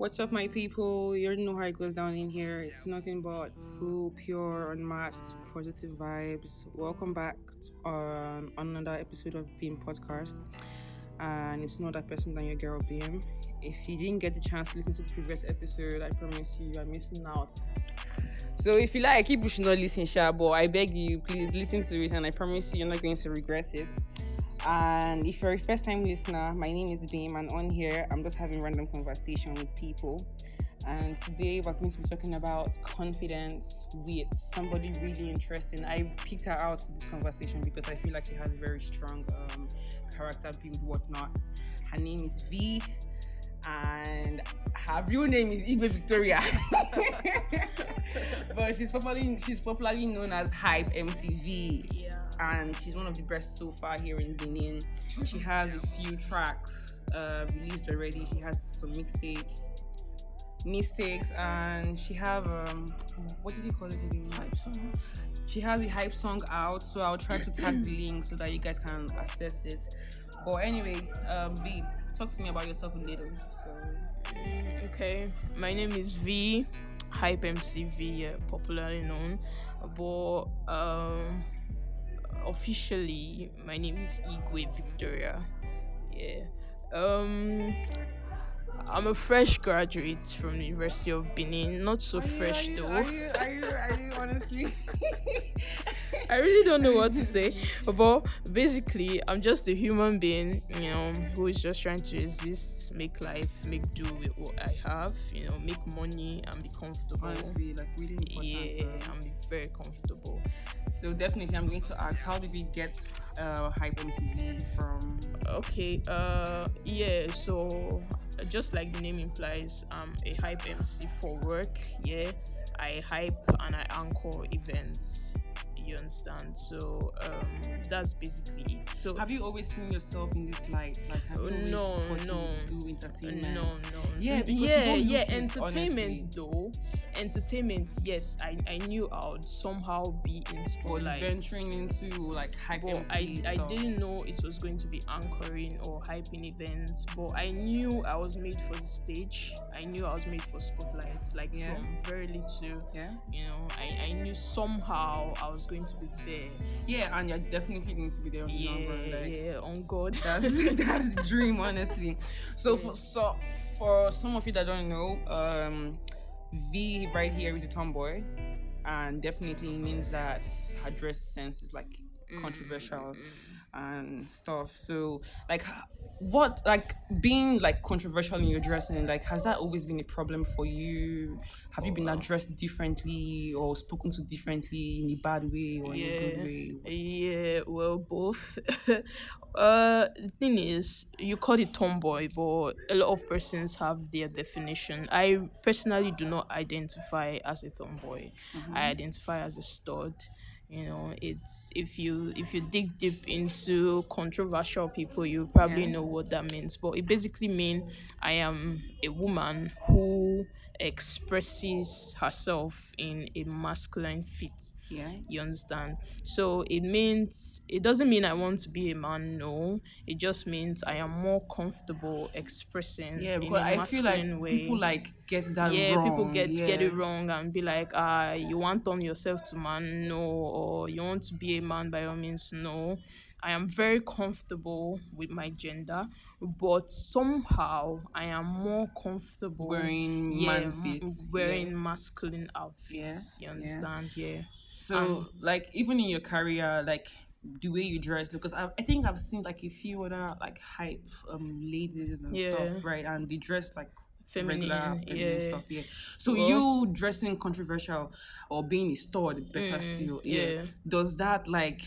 What's up, my people? You already know how it goes down in here. It's nothing but full, pure, unmatched, positive vibes. Welcome back on um, another episode of Beam Podcast. And it's not that person than your girl Beam. If you didn't get the chance to listen to the previous episode, I promise you, you're missing out. So if you like, keep you should not listen, Sha, but I beg you, please listen to it, and I promise you, you're not going to regret it. And if you're a first time listener, my name is Beam, and on here, I'm just having random conversation with people. And today, we're going to be talking about confidence with somebody really interesting. I picked her out for this conversation because I feel like she has a very strong um, character build, whatnot. Her name is V, and her real name is Igwe Victoria. but she's popularly she's popularly known as Hype MCV. And she's one of the best so far here in Benin. She has a few tracks uh, released already. She has some mixtapes, mistakes, and she have um, what did you call it again? Hype song. She has a hype song out, so I'll try to tag the link so that you guys can access it. But anyway, um, V, talk to me about yourself a little. So Okay, my name is V, Hype MCV, yeah, popularly known. But um, officially, my name is Igwe Victoria. Yeah. Um, I'm a fresh graduate from the University of Benin. Not so fresh are you, though. Are you, are you, are you honestly? I really don't know what to say. But basically, I'm just a human being, you know, who is just trying to exist, make life, make do with what I have, you know, make money and be comfortable. honestly, like really important. Yeah, um, and be very comfortable. So definitely, I'm going to ask, how did we get uh, Hype MCV from? Okay, uh, yeah, so uh, just like the name implies, I'm a hype MC for work. Yeah, I hype and I anchor events. You understand? So um, that's basically it. So Have you always seen yourself in this light? Like, have you always No, thought no. do entertainment? No, no. Yeah, because you yeah, yeah. it, entertainment honestly. though. Entertainment, yes. I, I knew I would somehow be in But spotlight. venturing into like hype but I, I didn't know it was going to be anchoring or hyping events. But I knew I was made for the stage. I knew I was made for spotlight. Like Yeah. from very little. Yeah, You know, I, I knew somehow I was going to be there. yeah, and you're definitely going to be there on the Yeah, long run. Like, yeah, on God. that's that's dream, honestly. So Yeah. for so for some of you that don't know, um, V right here is a tomboy, and definitely means that her dress sense is like mm, controversial mm, mm. and stuff. So like, what like being like controversial in your dressing? Like, has that always been a problem for you? Have you been addressed differently or spoken to differently in a bad way or in a good way? Yeah, well, both. uh, the thing is, you call it tomboy, but a lot of persons have their definition. I personally do not identify as a tomboy. I identify as a stud. You know, it's if you if you dig deep into controversial people, you probably Yeah. know what that means. But it basically means I am a woman who expresses herself in a masculine fit. Yeah. You understand? So it means it doesn't mean I want to be a man, no. It just means I am more comfortable expressing Yeah, in because I feel like way. people like get that yeah, wrong. people get get it wrong and be like, ah, you want on yourself to man, no, or you want to be a man by all means, no. I am very comfortable with my gender, but somehow I am more comfortable Wearing yeah, man fits, wearing yeah. masculine outfits. Yeah, You understand? Yeah. So, Um, like, even in your career, like the way you dress, because I, I think I've seen like a few other like hype um ladies and stuff, right? And they dress like Feminine, regular feminine yeah. stuff. Yeah. So Well- you dressing controversial or being a stud, better still. Yeah. Mm, yeah. Does that like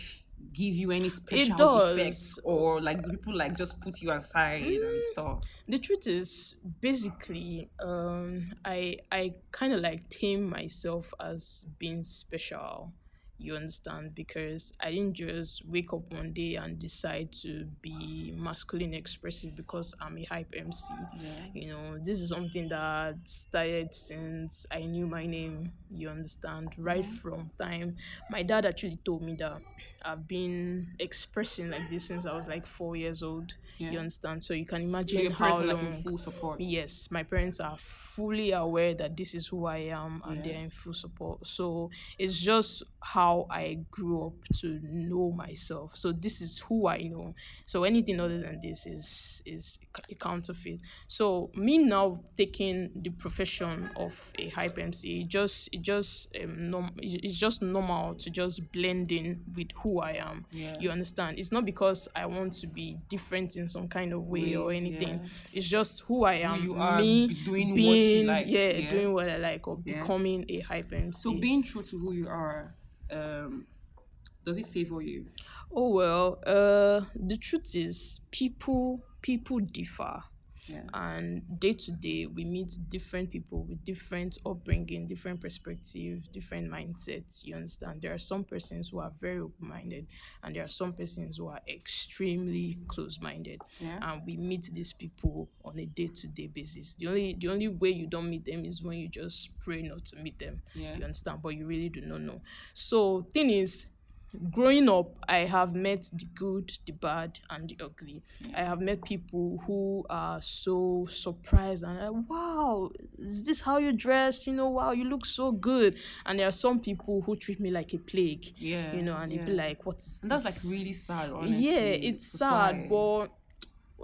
give you any special does. effects or like do people like just put you aside Mm. and stuff? the truth is basically um i i kind of like tame myself as being special You understand? Because I didn't just wake up one day and decide to be masculine expressive because I'm a hype MC. You know, this is something that started since I knew my name. You understand? Right from time. My dad actually told me that I've been expressing like this since I was like four years old. Yeah. You understand? So you can imagine your how long. like full support. Yes, my parents are fully aware that this is who I am and Yeah. they're in full support. So it's just how I grew up to know myself. So this is who I know. So anything other than this is is a counterfeit. So me now taking the profession of a hype MC, it just it just um norm- it's just normal to just blend in with who I am. Yeah. You understand? It's not because I want to be different in some kind of way or anything. yeah. It's just who I am. you are, me doing what you being, like, Yeah, yeah. doing what I like or becoming a hype MC. So being true to who you are, um, does it favor you? oh well, uh the truth is people people differ. Yeah. and day to day we meet different people with different upbringing different perspective different mindsets you understand there are some persons who are very open-minded and there are some persons who are extremely close-minded Yeah. and we meet these people on a day-to-day basis the only the only way you don't meet them is when you just pray not to meet them Yeah. you understand but you really do not know so thing is growing up i have met the good the bad and the ugly. I have met people who are so surprised and like, wow is this how you dress? You know wow you look so good. And there are some people who treat me like a plague Yeah, you know and they'd be like what is And that's like really sad, honestly. yeah it's sad but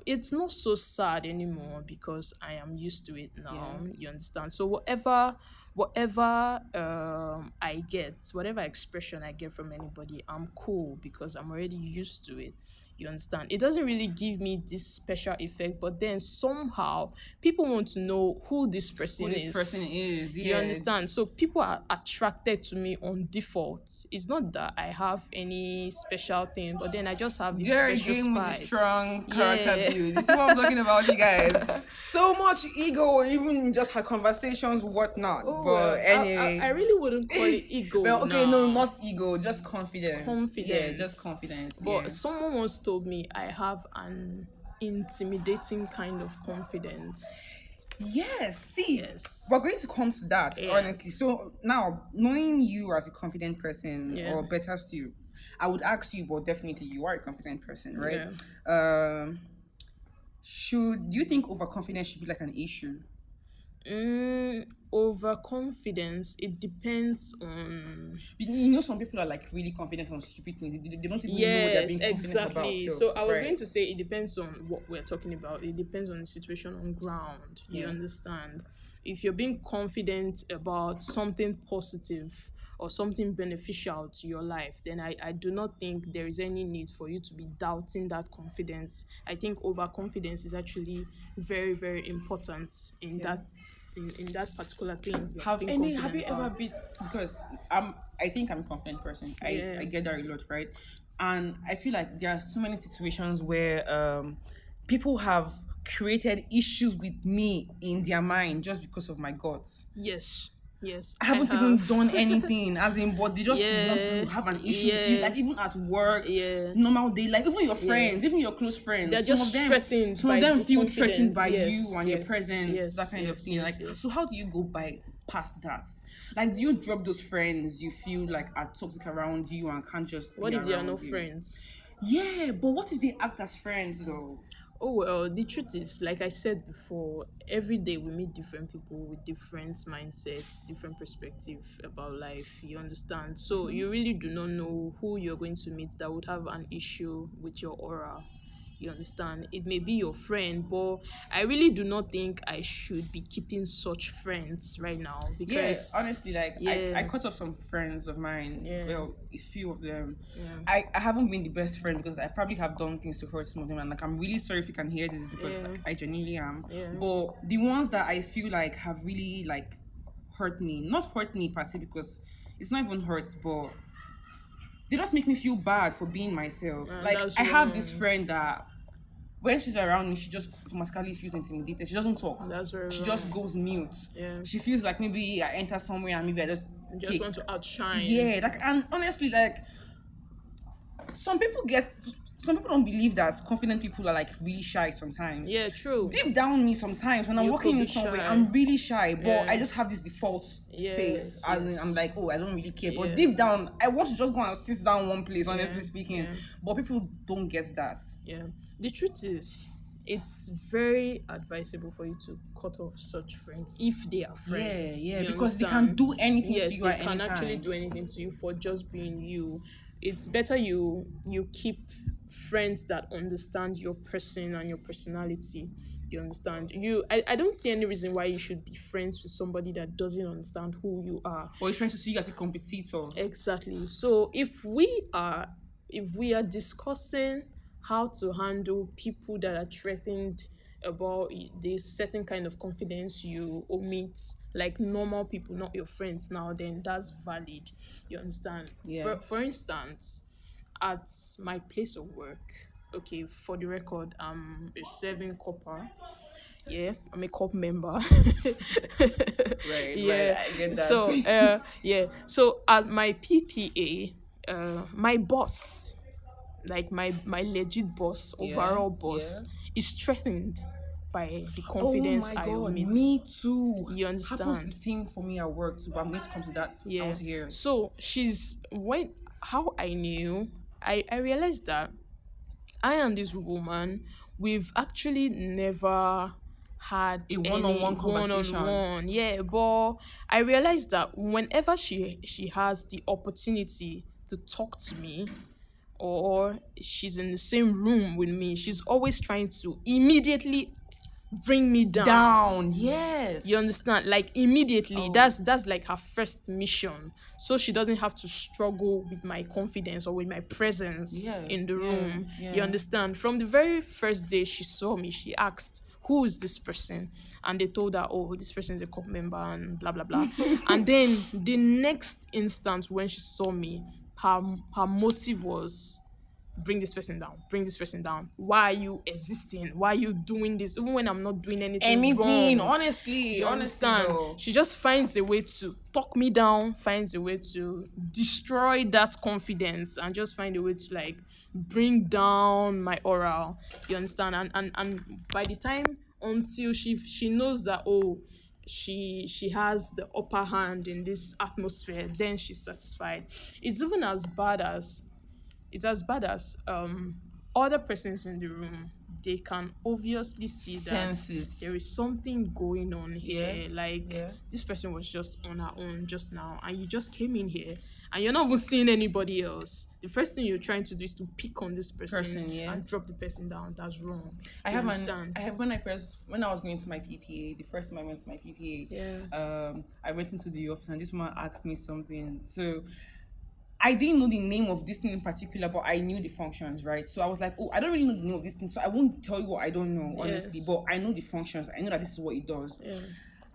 it's not so sad anymore because i am used to it now Yeah. you understand so whatever whatever um i get whatever expression i get from anybody i'm cool because i'm already used to it you understand it doesn't really give me this special effect but then somehow people want to know who this person Who this is person is, you understand so people are attracted to me on default it's not that i have any special thing but then i just have this Very special game with the spice strong character Yeah. build. You see what I'm talking about, you guys? So much ego, even just her conversations, whatnot. Oh, but well, I- anyway. I, I really wouldn't call it ego well, okay, now. no, not ego, just confidence. Confidence. Yeah, just confidence. but yeah. someone once told me i have an intimidating kind of confidence Yes, see, Yes. we're going to come to that, Yeah. honestly. So now, knowing you as a confident person, Yeah. or better still, I would ask you, but definitely you are a confident person, right? Yeah. Um, should you think overconfidence should be like an issue? mm, overconfidence it depends on You, know, some people are like really confident on stupid things. They, they don't even know what they're being exactly about. so i was right. going to say it depends on what we're talking about it depends on the situation on ground you Yeah. understand if you're being confident about something positive or something beneficial to your life then I, I do not think there is any need for you to be doubting that confidence i think overconfidence is actually very very important in that in, in that particular thing have any have you ever been because I'm I think I'm a confident person. I, Yeah. I get that a lot, right? And I feel like there are so many situations where um people have created issues with me in their mind just because of my guts. yes yes I haven't even have. done anything, as in, but they just want to have an issue with you, like even at work, Yeah. normal day, like even your friends, even your close friends. They're some just of them, threatened Some of them the feel threatened by Yes, you and your presence, yes, that kind of thing. yes, like, yes. so how do you go by past that? Like, do you drop those friends you feel like are toxic around you and can't just? what if they are no you? friends Yeah, but what if they act as friends though? Oh well, the truth is, like I said before, every day we meet different people with different mindsets, different perspective about life. You understand? So mm-hmm. you really do not know who you're going to meet that would have an issue with your aura. You understand? It may be your friend, but I really do not think I should be keeping such friends right now Yeah, because honestly, like Yeah. I, I cut off some friends of mine. Yeah. Well, a few of them. Yeah. I, I haven't been the best friend because I probably have done things to hurt some of them, and like I'm really sorry if you can hear this because Yeah. like I genuinely am. Yeah. But the ones that I feel like have really like hurt me, not hurt me per se because it's not even hurt, but they just make me feel bad for being myself. Uh, like I have this friend that when she's around me, she just automatically feels intimidated. She doesn't talk. That's very She just goes mute. Yeah. She feels like maybe I enter somewhere and maybe I just You just want to outshine. Yeah, like and honestly, like some people get some people don't believe that confident people are like really shy sometimes. Yeah, true. Deep down me sometimes when I'm You walking in somewhere. I'm really shy, but Yeah. I just have this default Yes, face. As in. I'm like, oh, I don't really care. But Yeah. deep down, I want to just go and sit down one place, honestly Yeah, speaking. But people don't get that. Yeah. The truth is, it's very advisable for you to cut off such friends if they are friends. yeah, yeah, because they can understand? do anything yes, to you they at can any actually do anything to you for just being you. It's better you you keep friends that understand your person and your personality. You understand? You I, I don't see any reason why you should be friends with somebody that doesn't understand who you are. Or you're trying to see you as a competitor. Exactly. So if we are if we are discussing how to handle people that are threatened about this certain kind of confidence you omit like normal people not your friends now then that's valid you understand Yeah. for, for instance at my place of work okay for the record i'm a serving corper yeah i'm a cop member Right, yeah right, I get that. so uh yeah so at my ppa uh my boss like my my legit boss Yeah, overall boss is threatened by the confidence oh my i god, omit me too. You Happens understand? the same for me at work too, but I'm going to come to that yeah out here. so she's when how i knew i i realized that i and this woman we've actually never had A one-on-one conversation. one-on-one. yeah but i realized that whenever she she has the opportunity to talk to me or she's in the same room with me she's always trying to immediately bring me down Down, yes. you understand? Like immediately, Oh. that's that's like her first mission. So she doesn't have to struggle with my confidence or with my presence Yeah, in the yeah, room. You understand? From the very first day she saw me, she asked, Who is this person? And they told her, Oh, this person is a cop member and blah blah blah. and then the next instant when she saw me, her her motive was bring this person down bring this person down why are you existing why are you doing this even when i'm not doing anything anything, wrong honestly, you honestly, understand? though. She just finds a way to talk me down, finds a way to destroy that confidence, and just find a way to like bring down my oral. You understand? And and and by the time until she she knows that oh she she has the upper hand in this atmosphere, then she's satisfied. It's even as bad as it's as bad as um other persons in the room they can obviously see that it. there is something going on here Yeah, like yeah. this person was just on her own just now and you just came in here and you're not even seeing anybody else the first thing you're trying to do is to pick on this person, Person, yeah. and drop the person down that's wrong I You have an, understand I have when I first when I was going to my PPA, the first time I went to my PPA, Yeah. um, I went into the office and this woman asked me something. So I didn't know the name of this thing in particular, but I knew the functions, right? So I was like, oh, I don't really know the name of this thing, so I won't tell you what I don't know, honestly. Yes. But I know the functions. I know that this is what it does. yeah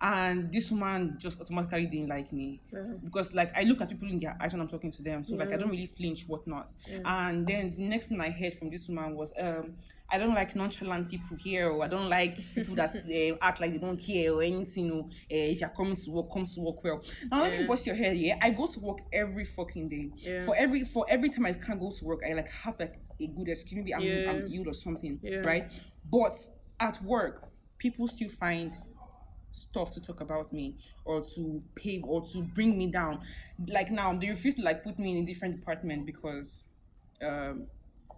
And this woman just automatically didn't like me Yeah. because, like, I look at people in their eyes when I'm talking to them, so like I don't really flinch, whatnot. And then the next thing I heard from this woman was, um, I don't like nonchalant people here, or I don't like people that uh, act like they don't care or anything. Or uh, if you're coming to work, comes to work well. Now let me bust your head. Yeah, I go to work every fucking day. Yeah. For every for every time I can't go to work, I like have like a good excuse. Maybe I'm. I'm ill or something, Yeah. right? But at work, people still find stuff to talk about me or to pave or to bring me down. Like now, they refuse to like put me in a different department because um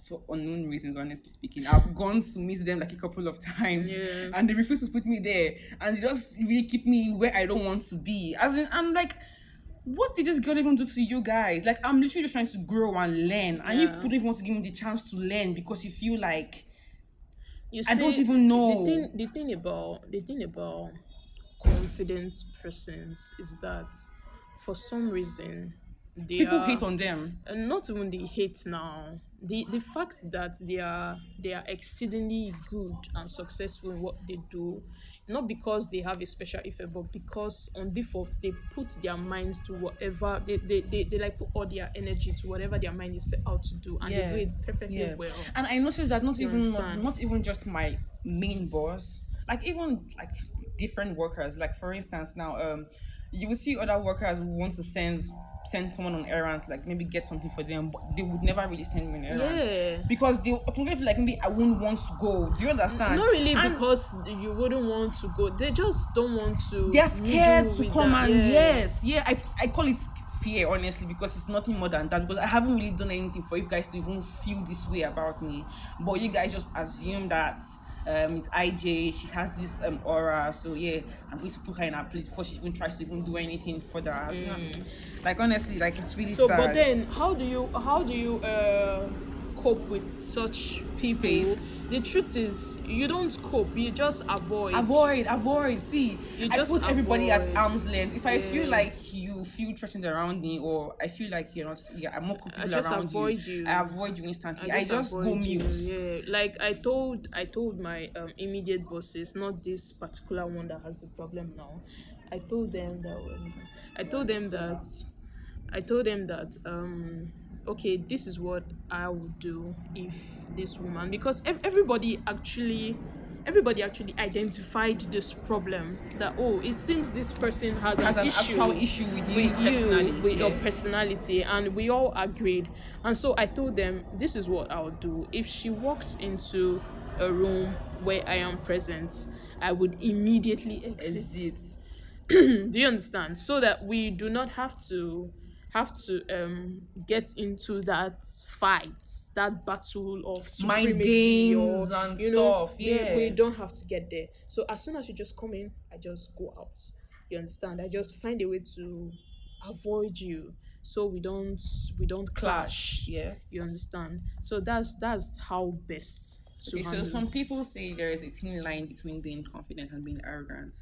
for unknown reasons, honestly speaking. I've gone to meet them like a couple of times Yeah. and they refuse to put me there and they just really keep me where I don't want to be. As in I'm like what did this girl even do to you guys? Like I'm literally just trying to grow and learn, and you Yeah. couldn't even want to give me the chance to learn because you feel like You I don't even know. The thing, the thing about the thing about confident persons is that for some reason they people are, hate on them. and not even the hate now the the fact that they are they are exceedingly good and successful in what they do not because they have a special effect but because on default they put their minds to whatever they they, they, they like put all their energy to whatever their mind is set out to do and Yeah, they do it perfectly Yeah. well And I noticed that not You even understand? not even just my main boss, like even like different workers. Like for instance, now um, you will see other workers who want to send send someone on errands, like maybe get something for them, but they would never really send me an errand Yeah. because they automatically feel like maybe I wouldn't want to go. Do you understand? Not really And because you wouldn't want to go. They just don't want to. they're scared to come that. and Yeah. yes, yeah. I I call it fear honestly because it's nothing more than that because I haven't really done anything for you guys to even feel this way about me, but you guys just assume that. Um, it's IJ. She has this um aura, so yeah, I'm going to put her in her place before she even tries to even do anything further. Know? Like honestly, like it's really So, sad. but then, how do you how do you uh, cope with such people? Space. The truth is, you don't cope. You just avoid. avoid avoid see You i just put everybody at arm's length if i feel like feel threatened around me or i feel like you're not yeah i'm more comfortable I just around avoid you. i avoid you instantly i just, go avoid you, mute Yeah, like I told I told my um, immediate bosses, not this particular one that has the problem now. I told them that um, I told them that I told them that um okay, this is what I would do if this woman because ev- everybody actually everybody actually identified this problem that oh it seems this person has, has an, an issue actual issue with you with you, with your personality, and we all agreed. And so I told them, this is what I'll do. If she walks into a room where I am present, I would immediately exit. Exit. do you understand? So that we do not have to have to um get into that fight, that battle of Mind supremacy or games and you know, stuff, we- yeah. we don't have to get there. So as soon as you just come in, I just go out. You understand? I just find a way to avoid you so we don't we don't clash. yeah You understand? So that's that's how best okay so some people say there is a thin line between being confident and being arrogant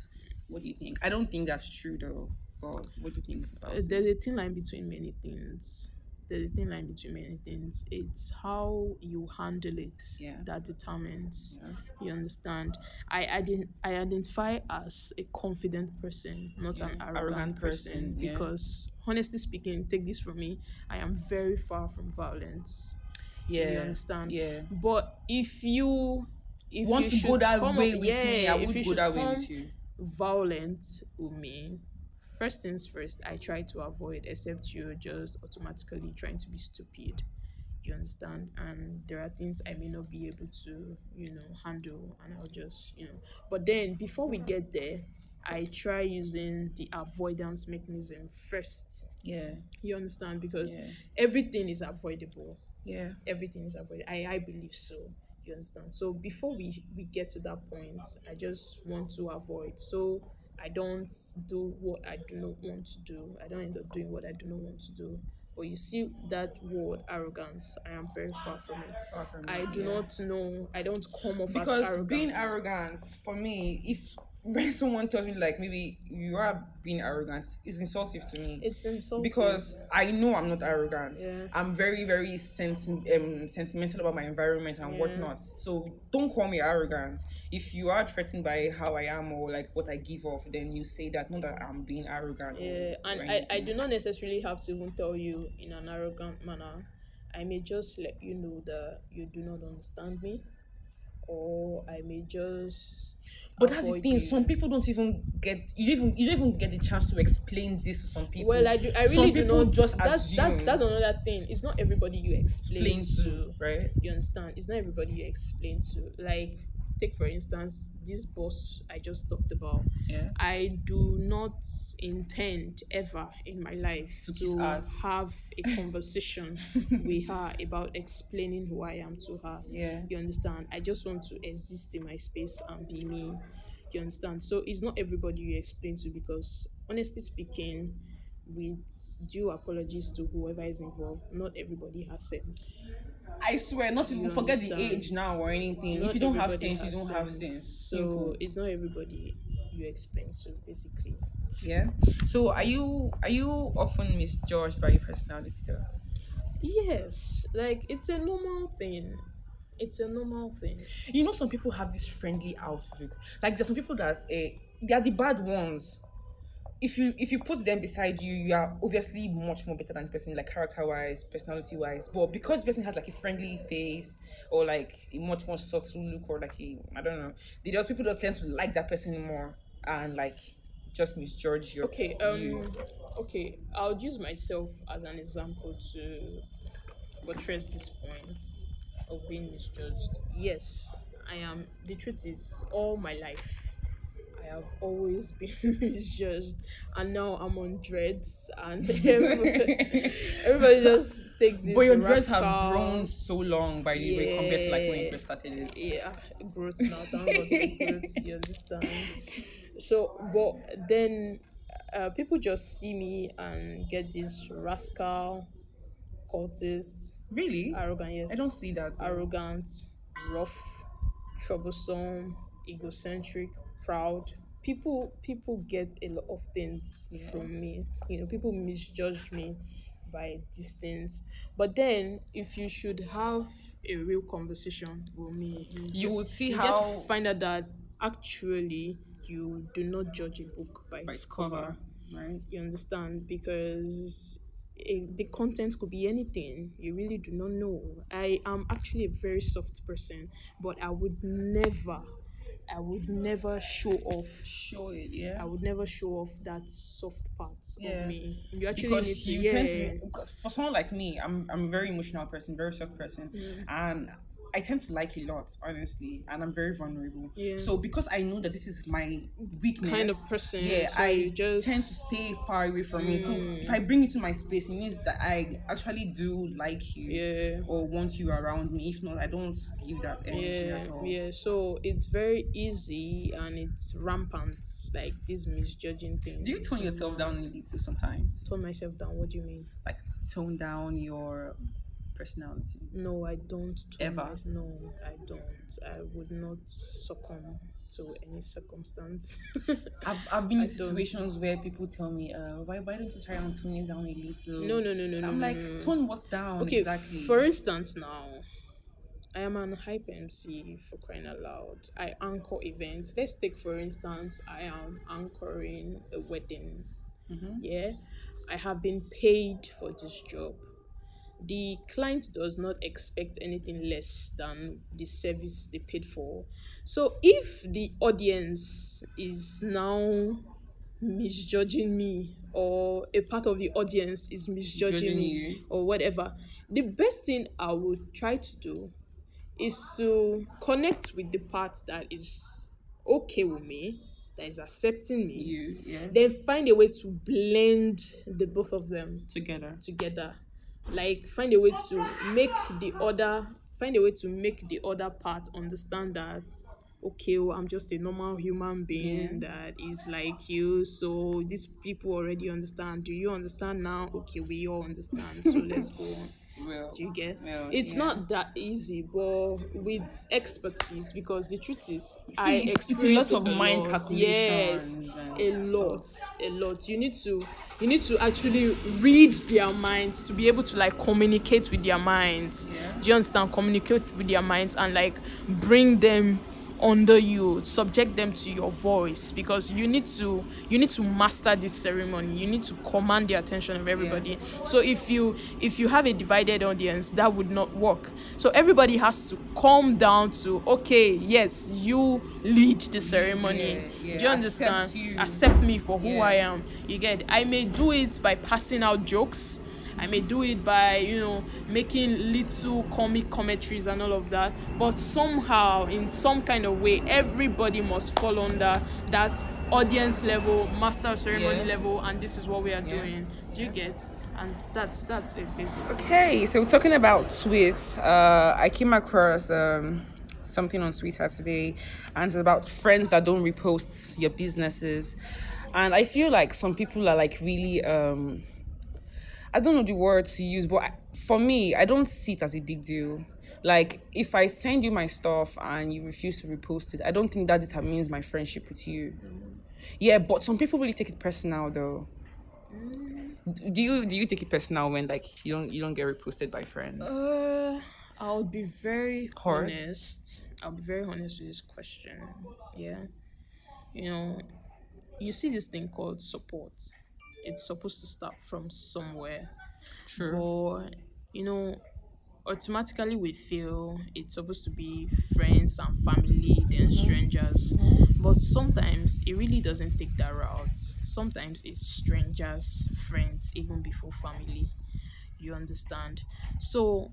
what do you think i don't think that's true though but what do you think about Uh, it? there's a thin line between many things. There's a thin line between many things. It's how you handle it Yeah. that determines. Yeah. You understand? I ident- I identify as a confident person, not an Yeah, arrogant, arrogant person, person, yeah. because honestly speaking, take this from me, I am very far from violence. yeah You understand? yeah But if you if once you you go that come way up- with me i if would you go should that way come with you violent with me first things first i try to avoid except you're just automatically trying to be stupid you understand and there are things i may not be able to you know handle and i'll just you know but then before we get there i try using the avoidance mechanism first yeah you understand because Yeah. everything is avoidable yeah everything is avoided. I, I believe so. You understand? So before we, we get to that point, I just want to avoid. So I don't do what I do not want to do. I don't end up doing what I do not want to do. But you see that word arrogance, I am very far from it. far from I do yeah. not know I don't come off as because arrogant. being arrogant for me if when someone tells me like maybe you are being arrogant it's insulting to me it's insulting. because i know i'm not arrogant Yeah. i'm very very senti- um, sentimental about my environment and Yeah. whatnot so don't call me arrogant if you are threatened by how i am or like what i give off then you say that not that i'm being arrogant Yeah, and I, I do not necessarily have to even tell you in an arrogant manner. I may just let you know that you do not understand me, or I may just. but that's the thing you. some people don't even get you don't even you don't even get the chance to explain this to some people Well, I do. I Some really do people not. just that's that's that's another thing. It's not everybody you explain, explain to. to right You understand? It's not everybody you explain to. Like, take for instance this boss I just talked about. yeah I do not intend ever in my life To to, have a conversation with her about explaining who I am to her. yeah You understand? I just want to exist in my space and be me. You understand? So it's not everybody you explain to because honestly speaking, with due apologies to whoever is involved, not everybody has sense. I swear, not even You forget the age now or anything. Not if you don't have sense, you don't have sense. So Simple. it's not everybody you explain So basically. yeah. So are you are you often misjudged by your personality though? Yes, like it's a normal thing. It's a normal thing. You know, some people have this friendly outlook. Like there's some people that uh, they are the bad ones. If you if you put them beside you, you are obviously much more better than the person, like character wise, personality wise. But because the person has like a friendly face or like a much more subtle look or like a I don't know, they just people just tend to like that person more and like just misjudge your Okay, you. um, okay, I'll use myself as an example to buttress this point of being misjudged. Yes, I am. The truth is, all my life, I have always been misjudged, and now I'm on dreads, and everybody, everybody just takes this. But your dreads have grown so long by the way compared to like when you first started it. yeah growth now thank god for growth you understand so but then uh, people just see me and get this rascal cultist Really? arrogant yes I don't see that. though. arrogant rough troublesome egocentric proud. People people get a lot of things Yeah. from me. You know people misjudge me by distance. But then if you should have a real conversation with me you, You would see you how get to find out that actually you do not judge a book by, by its its cover. cover, right? you understand? Because eh, the content could be anything. You really do not know. I am actually a very soft person but i would never i would never show off. Show it, yeah. i would never show off that soft parts Yeah. of me you actually because need to you yeah tend to be, because for someone like me, I'm I'm a very emotional person, very soft person, mm. and I tend to like a lot, honestly, and I'm very vulnerable. Yeah. So because I know that this is my weakness, kind of person yeah, so I just tend to stay far away from it. So mm. if I bring you to my space, it means that I actually do like you, yeah or want you around me. If not, I don't give that energy yeah at all. yeah so it's very easy and it's rampant like this misjudging thing Do you tone yourself down a little sometimes? tone myself down what do you mean Like tone down your personality. No, I don't. Ever? mys- No, I don't. I would not succumb to any circumstance. I've, I've been I in don't. situations where people tell me, uh, why why don't you try and tone it down a little? no, no, no, no, no. I'm no, like, no, no. tone what's down Okay, exactly. for instance, now I am an hype MC for crying out loud. I anchor events. Let's take for instance, I am anchoring a wedding. Mhm. Yeah, I have been paid for this job. The client does not expect anything less than the service they paid for. So if the audience is now misjudging me or a part of the audience is misjudging Judging me you. or whatever the best thing i would try to do is to connect with the part that is okay with me that is accepting me you, yeah, then find a way to blend the both of them together. together like find a way to make the other find a way to make the other part understand that okay well, i'm just a normal human being that is like you. So these people already understand. Do you understand now? Okay we all understand. So let's go on Well, do you get Well, it's yeah. not that easy but with expertise because the truth is See, i it's- it's a experience lot of mind lot. calculations yes a lot a lot you need to you need to actually read their minds to be able to like communicate with their minds Yeah. do you understand communicate with their minds and like bring them under you subject them to your voice because you need to you need to master this ceremony. You need to command the attention of everybody. So if you if you have a divided audience that would not work. So everybody has to calm down to okay yes you lead the ceremony. Yeah, yeah, do you accept understand? you. accept me for who Yeah. i am. You get i may do it by passing out jokes I may do it by, you know, making little comic commentaries and all of that. But somehow, in some kind of way, everybody must fall under that audience level, master of ceremony Yes. level, and this is what we are Yeah. doing. Do you get? And that's that's it basically. Okay, so we're talking about tweets, uh, I came across um, something on Twitter today, and it's about friends that don't repost your businesses. And I feel like some people are like really, um, I don't know the word to use, but for me, I don't see it as a big deal. Like if I send you my stuff and you refuse to repost it, I don't think that determines my friendship with you. Yeah, but some people really take it personal though. Do you do you take it personal when like you don't you don't get reposted by friends? Uh, I'll be very Hard. honest. I'll be very honest with this question. Yeah, you know, you see this thing called support. It's supposed to start from somewhere. True. But you know, automatically we feel it's supposed to be friends and family, then mm-hmm. strangers. But sometimes it really doesn't take that route. Sometimes it's strangers, friends, even before family. You understand? So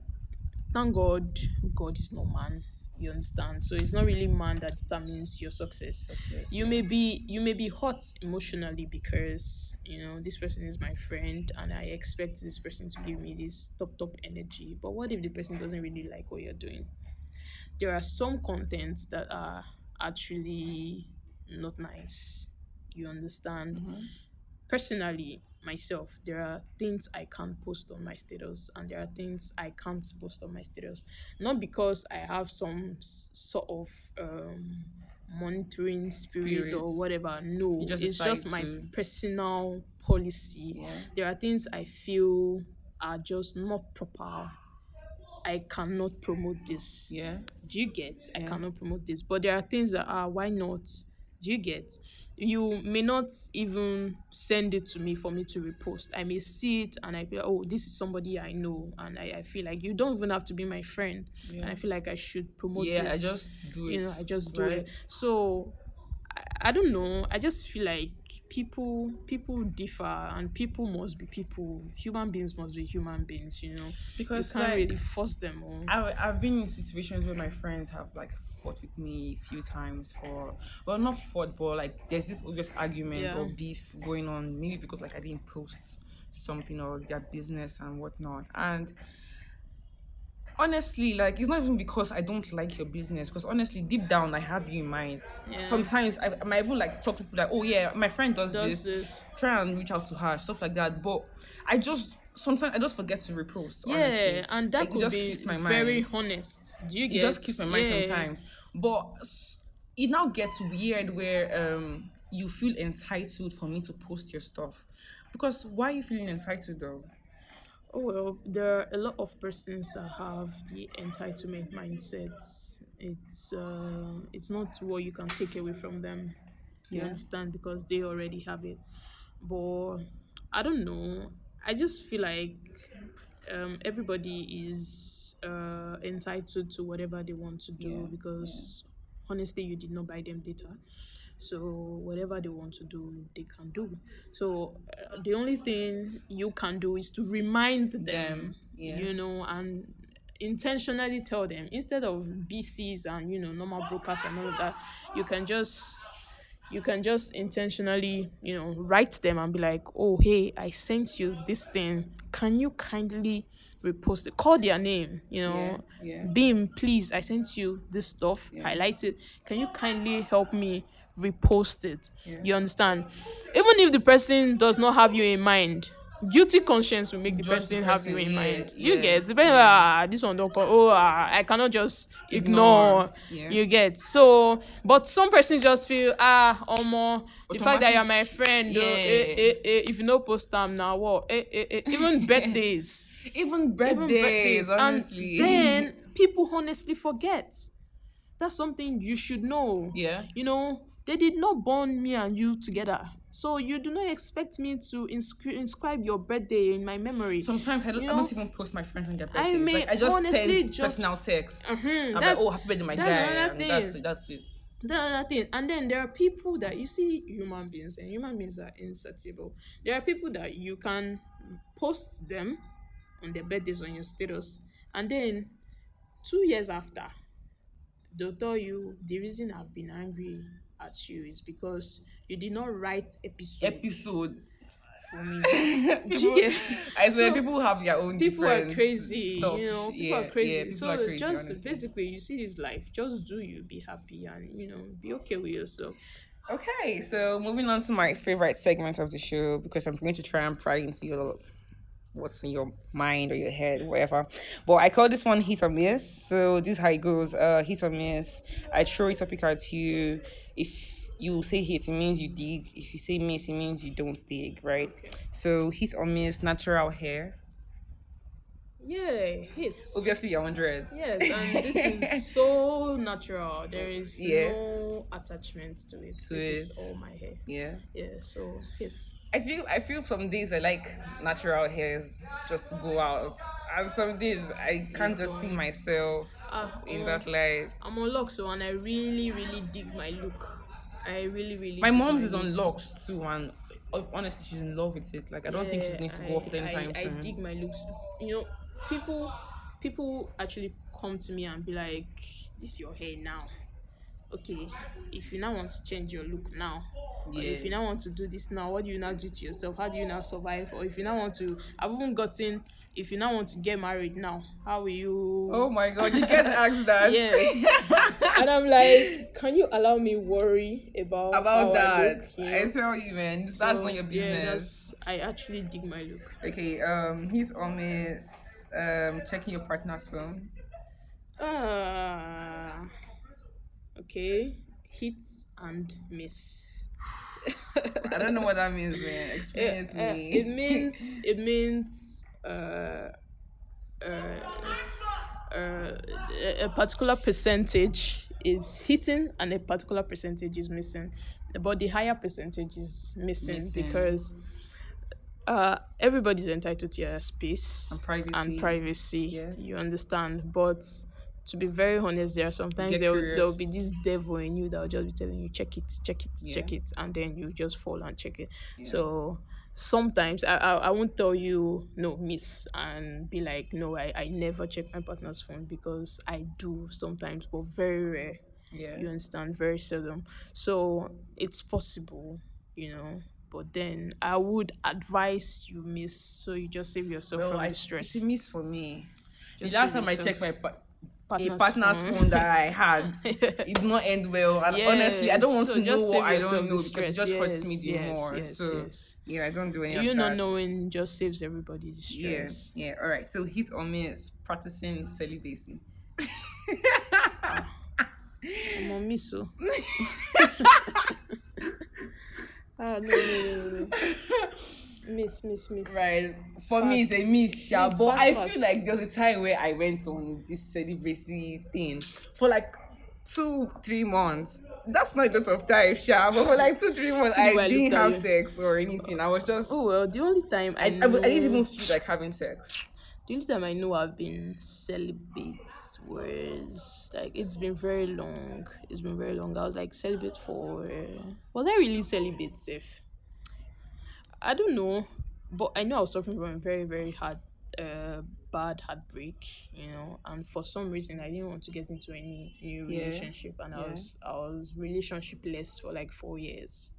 thank God, God is no man. You understand? So it's not really man that determines your success. Success, You may be you may be hot emotionally because you know this person is my friend and I expect this person to give me this top top energy. But what if the person doesn't really like what you're doing? There are some contents that are actually not nice. You understand? Mm-hmm. personally myself. There are things i can't post on my status and there are things i can't post on my status. Not because i have some s- sort of um monitoring spirit or whatever. No You just it's just my to- personal policy. Yeah. there are things i feel are just not proper. I cannot promote this. Yeah. do you get? I Yeah. cannot promote this. But there are things that are why not do you get? You may not even send it to me for me to repost. I may see it and i feel oh this is somebody i know and i, I feel like you don't even have to be my friend. And i feel like i should promote this. Yeah, I just do it. you know i just do right? it so I, I don't know. I just feel like people people differ and people must be people. Human beings must be human beings you know? Because you can't like, really force them on I, I've been in situations where my friends have like fought with me a few times for well not fought but like there's this obvious argument Yeah. or beef going on maybe because like I didn't post something or their business and whatnot. And honestly like it's not even because I don't like your business because honestly deep down I have you in mind. Yeah. sometimes I, I might even like talk to people like oh yeah my friend does, does this. this. Try and reach out to her stuff like that. But I just sometimes I just forget to repost Yeah, honestly. and that Like, could just be keeps my very honest. Do you it just keeps my mind Yeah. sometimes. But it now gets weird where um you feel entitled for me to post your stuff. Because why are you feeling entitled though? Oh well, there are a lot of persons that have the entitlement mindset. It's uh, it's not what you can take away from them. You Yeah. understand because they already have it. But I don't know. I just feel like um, everybody is uh, entitled to whatever they want to do Yeah, because honestly, you did not buy them data. So whatever they want to do, they can do. So uh, the only thing you can do is to remind them, Them, yeah. you know, and intentionally tell them instead of BCs and you know normal brokers and all of that, you can just you can just intentionally, you know, write them and be like, oh, hey, I sent you this thing. Can you kindly repost it? Call their name, you know. Yeah, yeah. Beam, please, I sent you this stuff. Highlight it. Can you kindly help me repost it? You understand? Even if the person does not have you in mind, guilty conscience will make the Just the person have you in yeah, mind. Do you get? The person, ah, this one don't. Oh, ah, I cannot just ignore. Ignore, yeah. You get so, but some persons just feel ah, omo, the fact that you're my friend, yeah. eh, eh, eh, if you no post them now, what? Eh, eh, eh, even birthdays, Even birthdays, even birthdays, honestly. and then people honestly forget. That's something you should know. Yeah. You know, they did not born me and you together, so you do not expect me to inscri- inscribe your birthday in my memory. Sometimes I don't, You I know, don't even post my friends on their I birthdays. may like, I just honestly send just- personal text. Mhm, I'm like, that's- oh, happy birthday, my that's guy. thing. that's it. That's it. That's another thing. And then there are people that you see human beings, and human beings are insatiable. There are people that you can post them on their birthdays on your status, and then two years after, they'll tell you the reason I've been angry at you is because you did not write episode Episode. for me. Do you get? I swear, So, people have their own people are crazy stuff. you know people yeah, are crazy Yeah, people so are crazy, just honestly. basically you see this life just do you be happy and you know be okay with yourself Okay, so moving on to my favorite segment of the show because I'm going to try and pry into your what's in your mind or your head, whatever. But I call this one hit or miss. So this is how it goes. Uh hit or miss. I throw a topic at you. If you say hit, it means you dig. If you say miss, it means you don't dig, right? So hit or miss natural hair. Yeah, hits. Obviously, you're on dreads. Yes, and this is so natural. There is Yeah. no attachment to it. To this is all my hair. Yeah. Yeah, so hits. I feel I feel some days I like natural hairs just go out, and some days I can't just see myself Ah, in omo, that light. I'm on locks, so and I really, really dig my look. I really, really. My mom's is on locks too, and uh, honestly, she's in love with it. Like I don't think she's going to I- go off it anytime I, soon. I dig my looks. You know, people people actually come to me and be like, "This is your hair now." Okay, if you now want to change your look now, or if Yeah. you now want to do this now, what do you now do to yourself? How do you now survive? Or if you now want to, I've even gotten, if you now want to get married now, how will you? Oh my god, you get asked that. Yes, and I'm like, can you allow me worry about how About I that, look, you I know? tell you, man, that's So, not your Yeah, business. that's, I actually dig my look. okay, um, he's on miss um checking your partner's phone. Ah, okay. Hits and miss. I don't know what that means, man. Explain it Uh, me. it means it means uh, uh, uh, a particular percentage is hitting and a particular percentage is missing. But the higher percentage is missing, Missing. because uh, everybody's entitled to their space And privacy. and privacy. Yeah. You understand, but to be very honest, there are sometimes there will be this devil in you that will just be telling you check it, check it, Yeah. check it, and then you just fall and check it. Yeah. So sometimes I, I I won't tell you no miss and be like no I, I never check my partner's phone because I do sometimes but very rare yeah. you understand very seldom so it's possible you know but then I would advise you miss so you just save yourself Well, from I, the stress it's a miss for me. The last time I checked my pa- a partner's partner's phone. that I had, it did not end well. And honestly, I don't want Yes, to so know just what I don't know because it just hurts me Yes, the yes, more. yes, so yes. yeah, I don't do any of you that. not knowing just saves everybody the Yeah, stress yeah. All right. So hit or miss practicing celibacy. Ah, I'm on miso. Oh. ah no no no no. Miss miss miss. Right. For me, it's a miss, sha, Miss, but fast, I fast. feel like there was a time where I went on this celibacy thing for like two, three months. That's not a lot of time, sha, but for like two, three months, See the way I I didn't have you. sex or anything. I was just. Oh well, the only time I, I, I, I didn't even feel like having sex. The only time I know I've been celibate was like it's been very long. It's been very long. I was like celibate for was I really celibate safe? I don't know, but I know I was suffering from a very very hard, uh, bad heartbreak. You know, and for some reason I didn't want to get into any new Yeah. relationship, and I was I was relationshipless for like four years.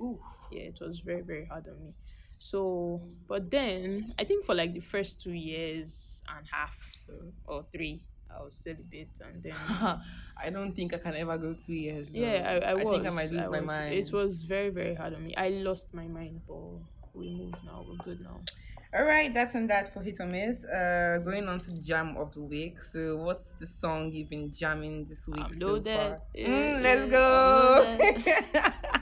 Ooh. yeah it was very very hard on me so but then i think for like the first two years and half or three i was celibate and then I don't think I can ever go two years. though. yeah i, I was think I might lose I my was- mind. it was very very hard on me i lost my mind but we move now we're good now All right, that's and that for hit or miss. Uh, going on to jam of the week. So, what's the song you've been jamming this week I'm so far? Eh, Mm, let's eh, go.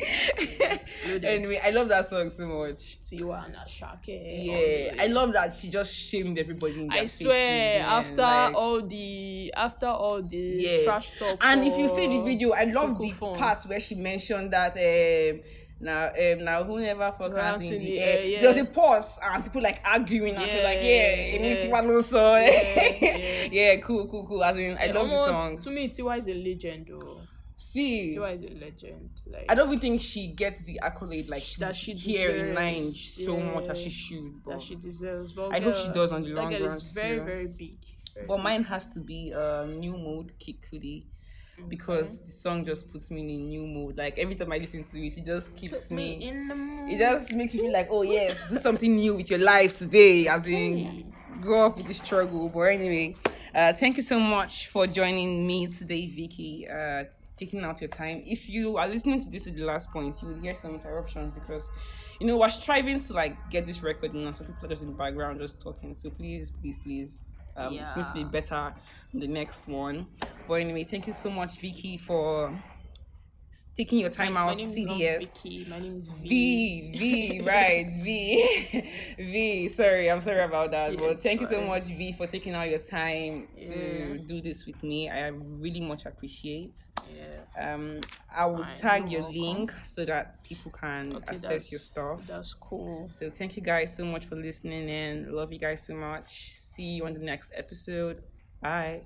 Anyway, I love that song so much. Tiwana Shake Yeah, I love that she just shamed everybody. In their I swear, faces, after Like- all the after all the Yeah. trash talk, and if you see the video, I love the phone. part where she mentioned that um now um now who never fuck Hands in in the, the air. air, yeah. There was a pause and people like arguing and she was like, Yeah, yeah, it means yeah. Tiwa Loso. Yeah, yeah. yeah, cool, cool, cool. As in, I love the song. To me, Tiwa is a legend, though. See, Tiwa is a legend. Like I don't even think she gets the accolade like That she here in line deserves, so much as she should. But, that she deserves. But I hope she does on the that long run is very too. very big. Very but big. mine has to be um, new mode Kid Cudi. Because the song just puts me in a new mood. Like every time I listen to it, it just keeps me me in the mood. it just makes me feel like, oh yes, do something new with your life today. As in, go off with the struggle. But anyway, uh, thank you so much for joining me today, Vicky. Uh, taking out your time. If you are listening to this at the last point, you will hear some interruptions because you know we're striving to like get this record and some people are just in the background just talking. So please, please, please. Um, It's supposed to be better the next one. But anyway, thank you so much, Vicky, for taking your time My out. name is not CDS. Vicky. My name is V. V V right V V. Sorry, I'm sorry about that. Yeah, but thank you so much, V, for taking out your time to Yeah. do this with me. I really much appreciate. Yeah. Um, I will fine. tag You're your welcome. link so that people can Okay, access your stuff. That's cool. So thank you guys so much for listening in. Love you guys so much. See you on the next episode. Bye.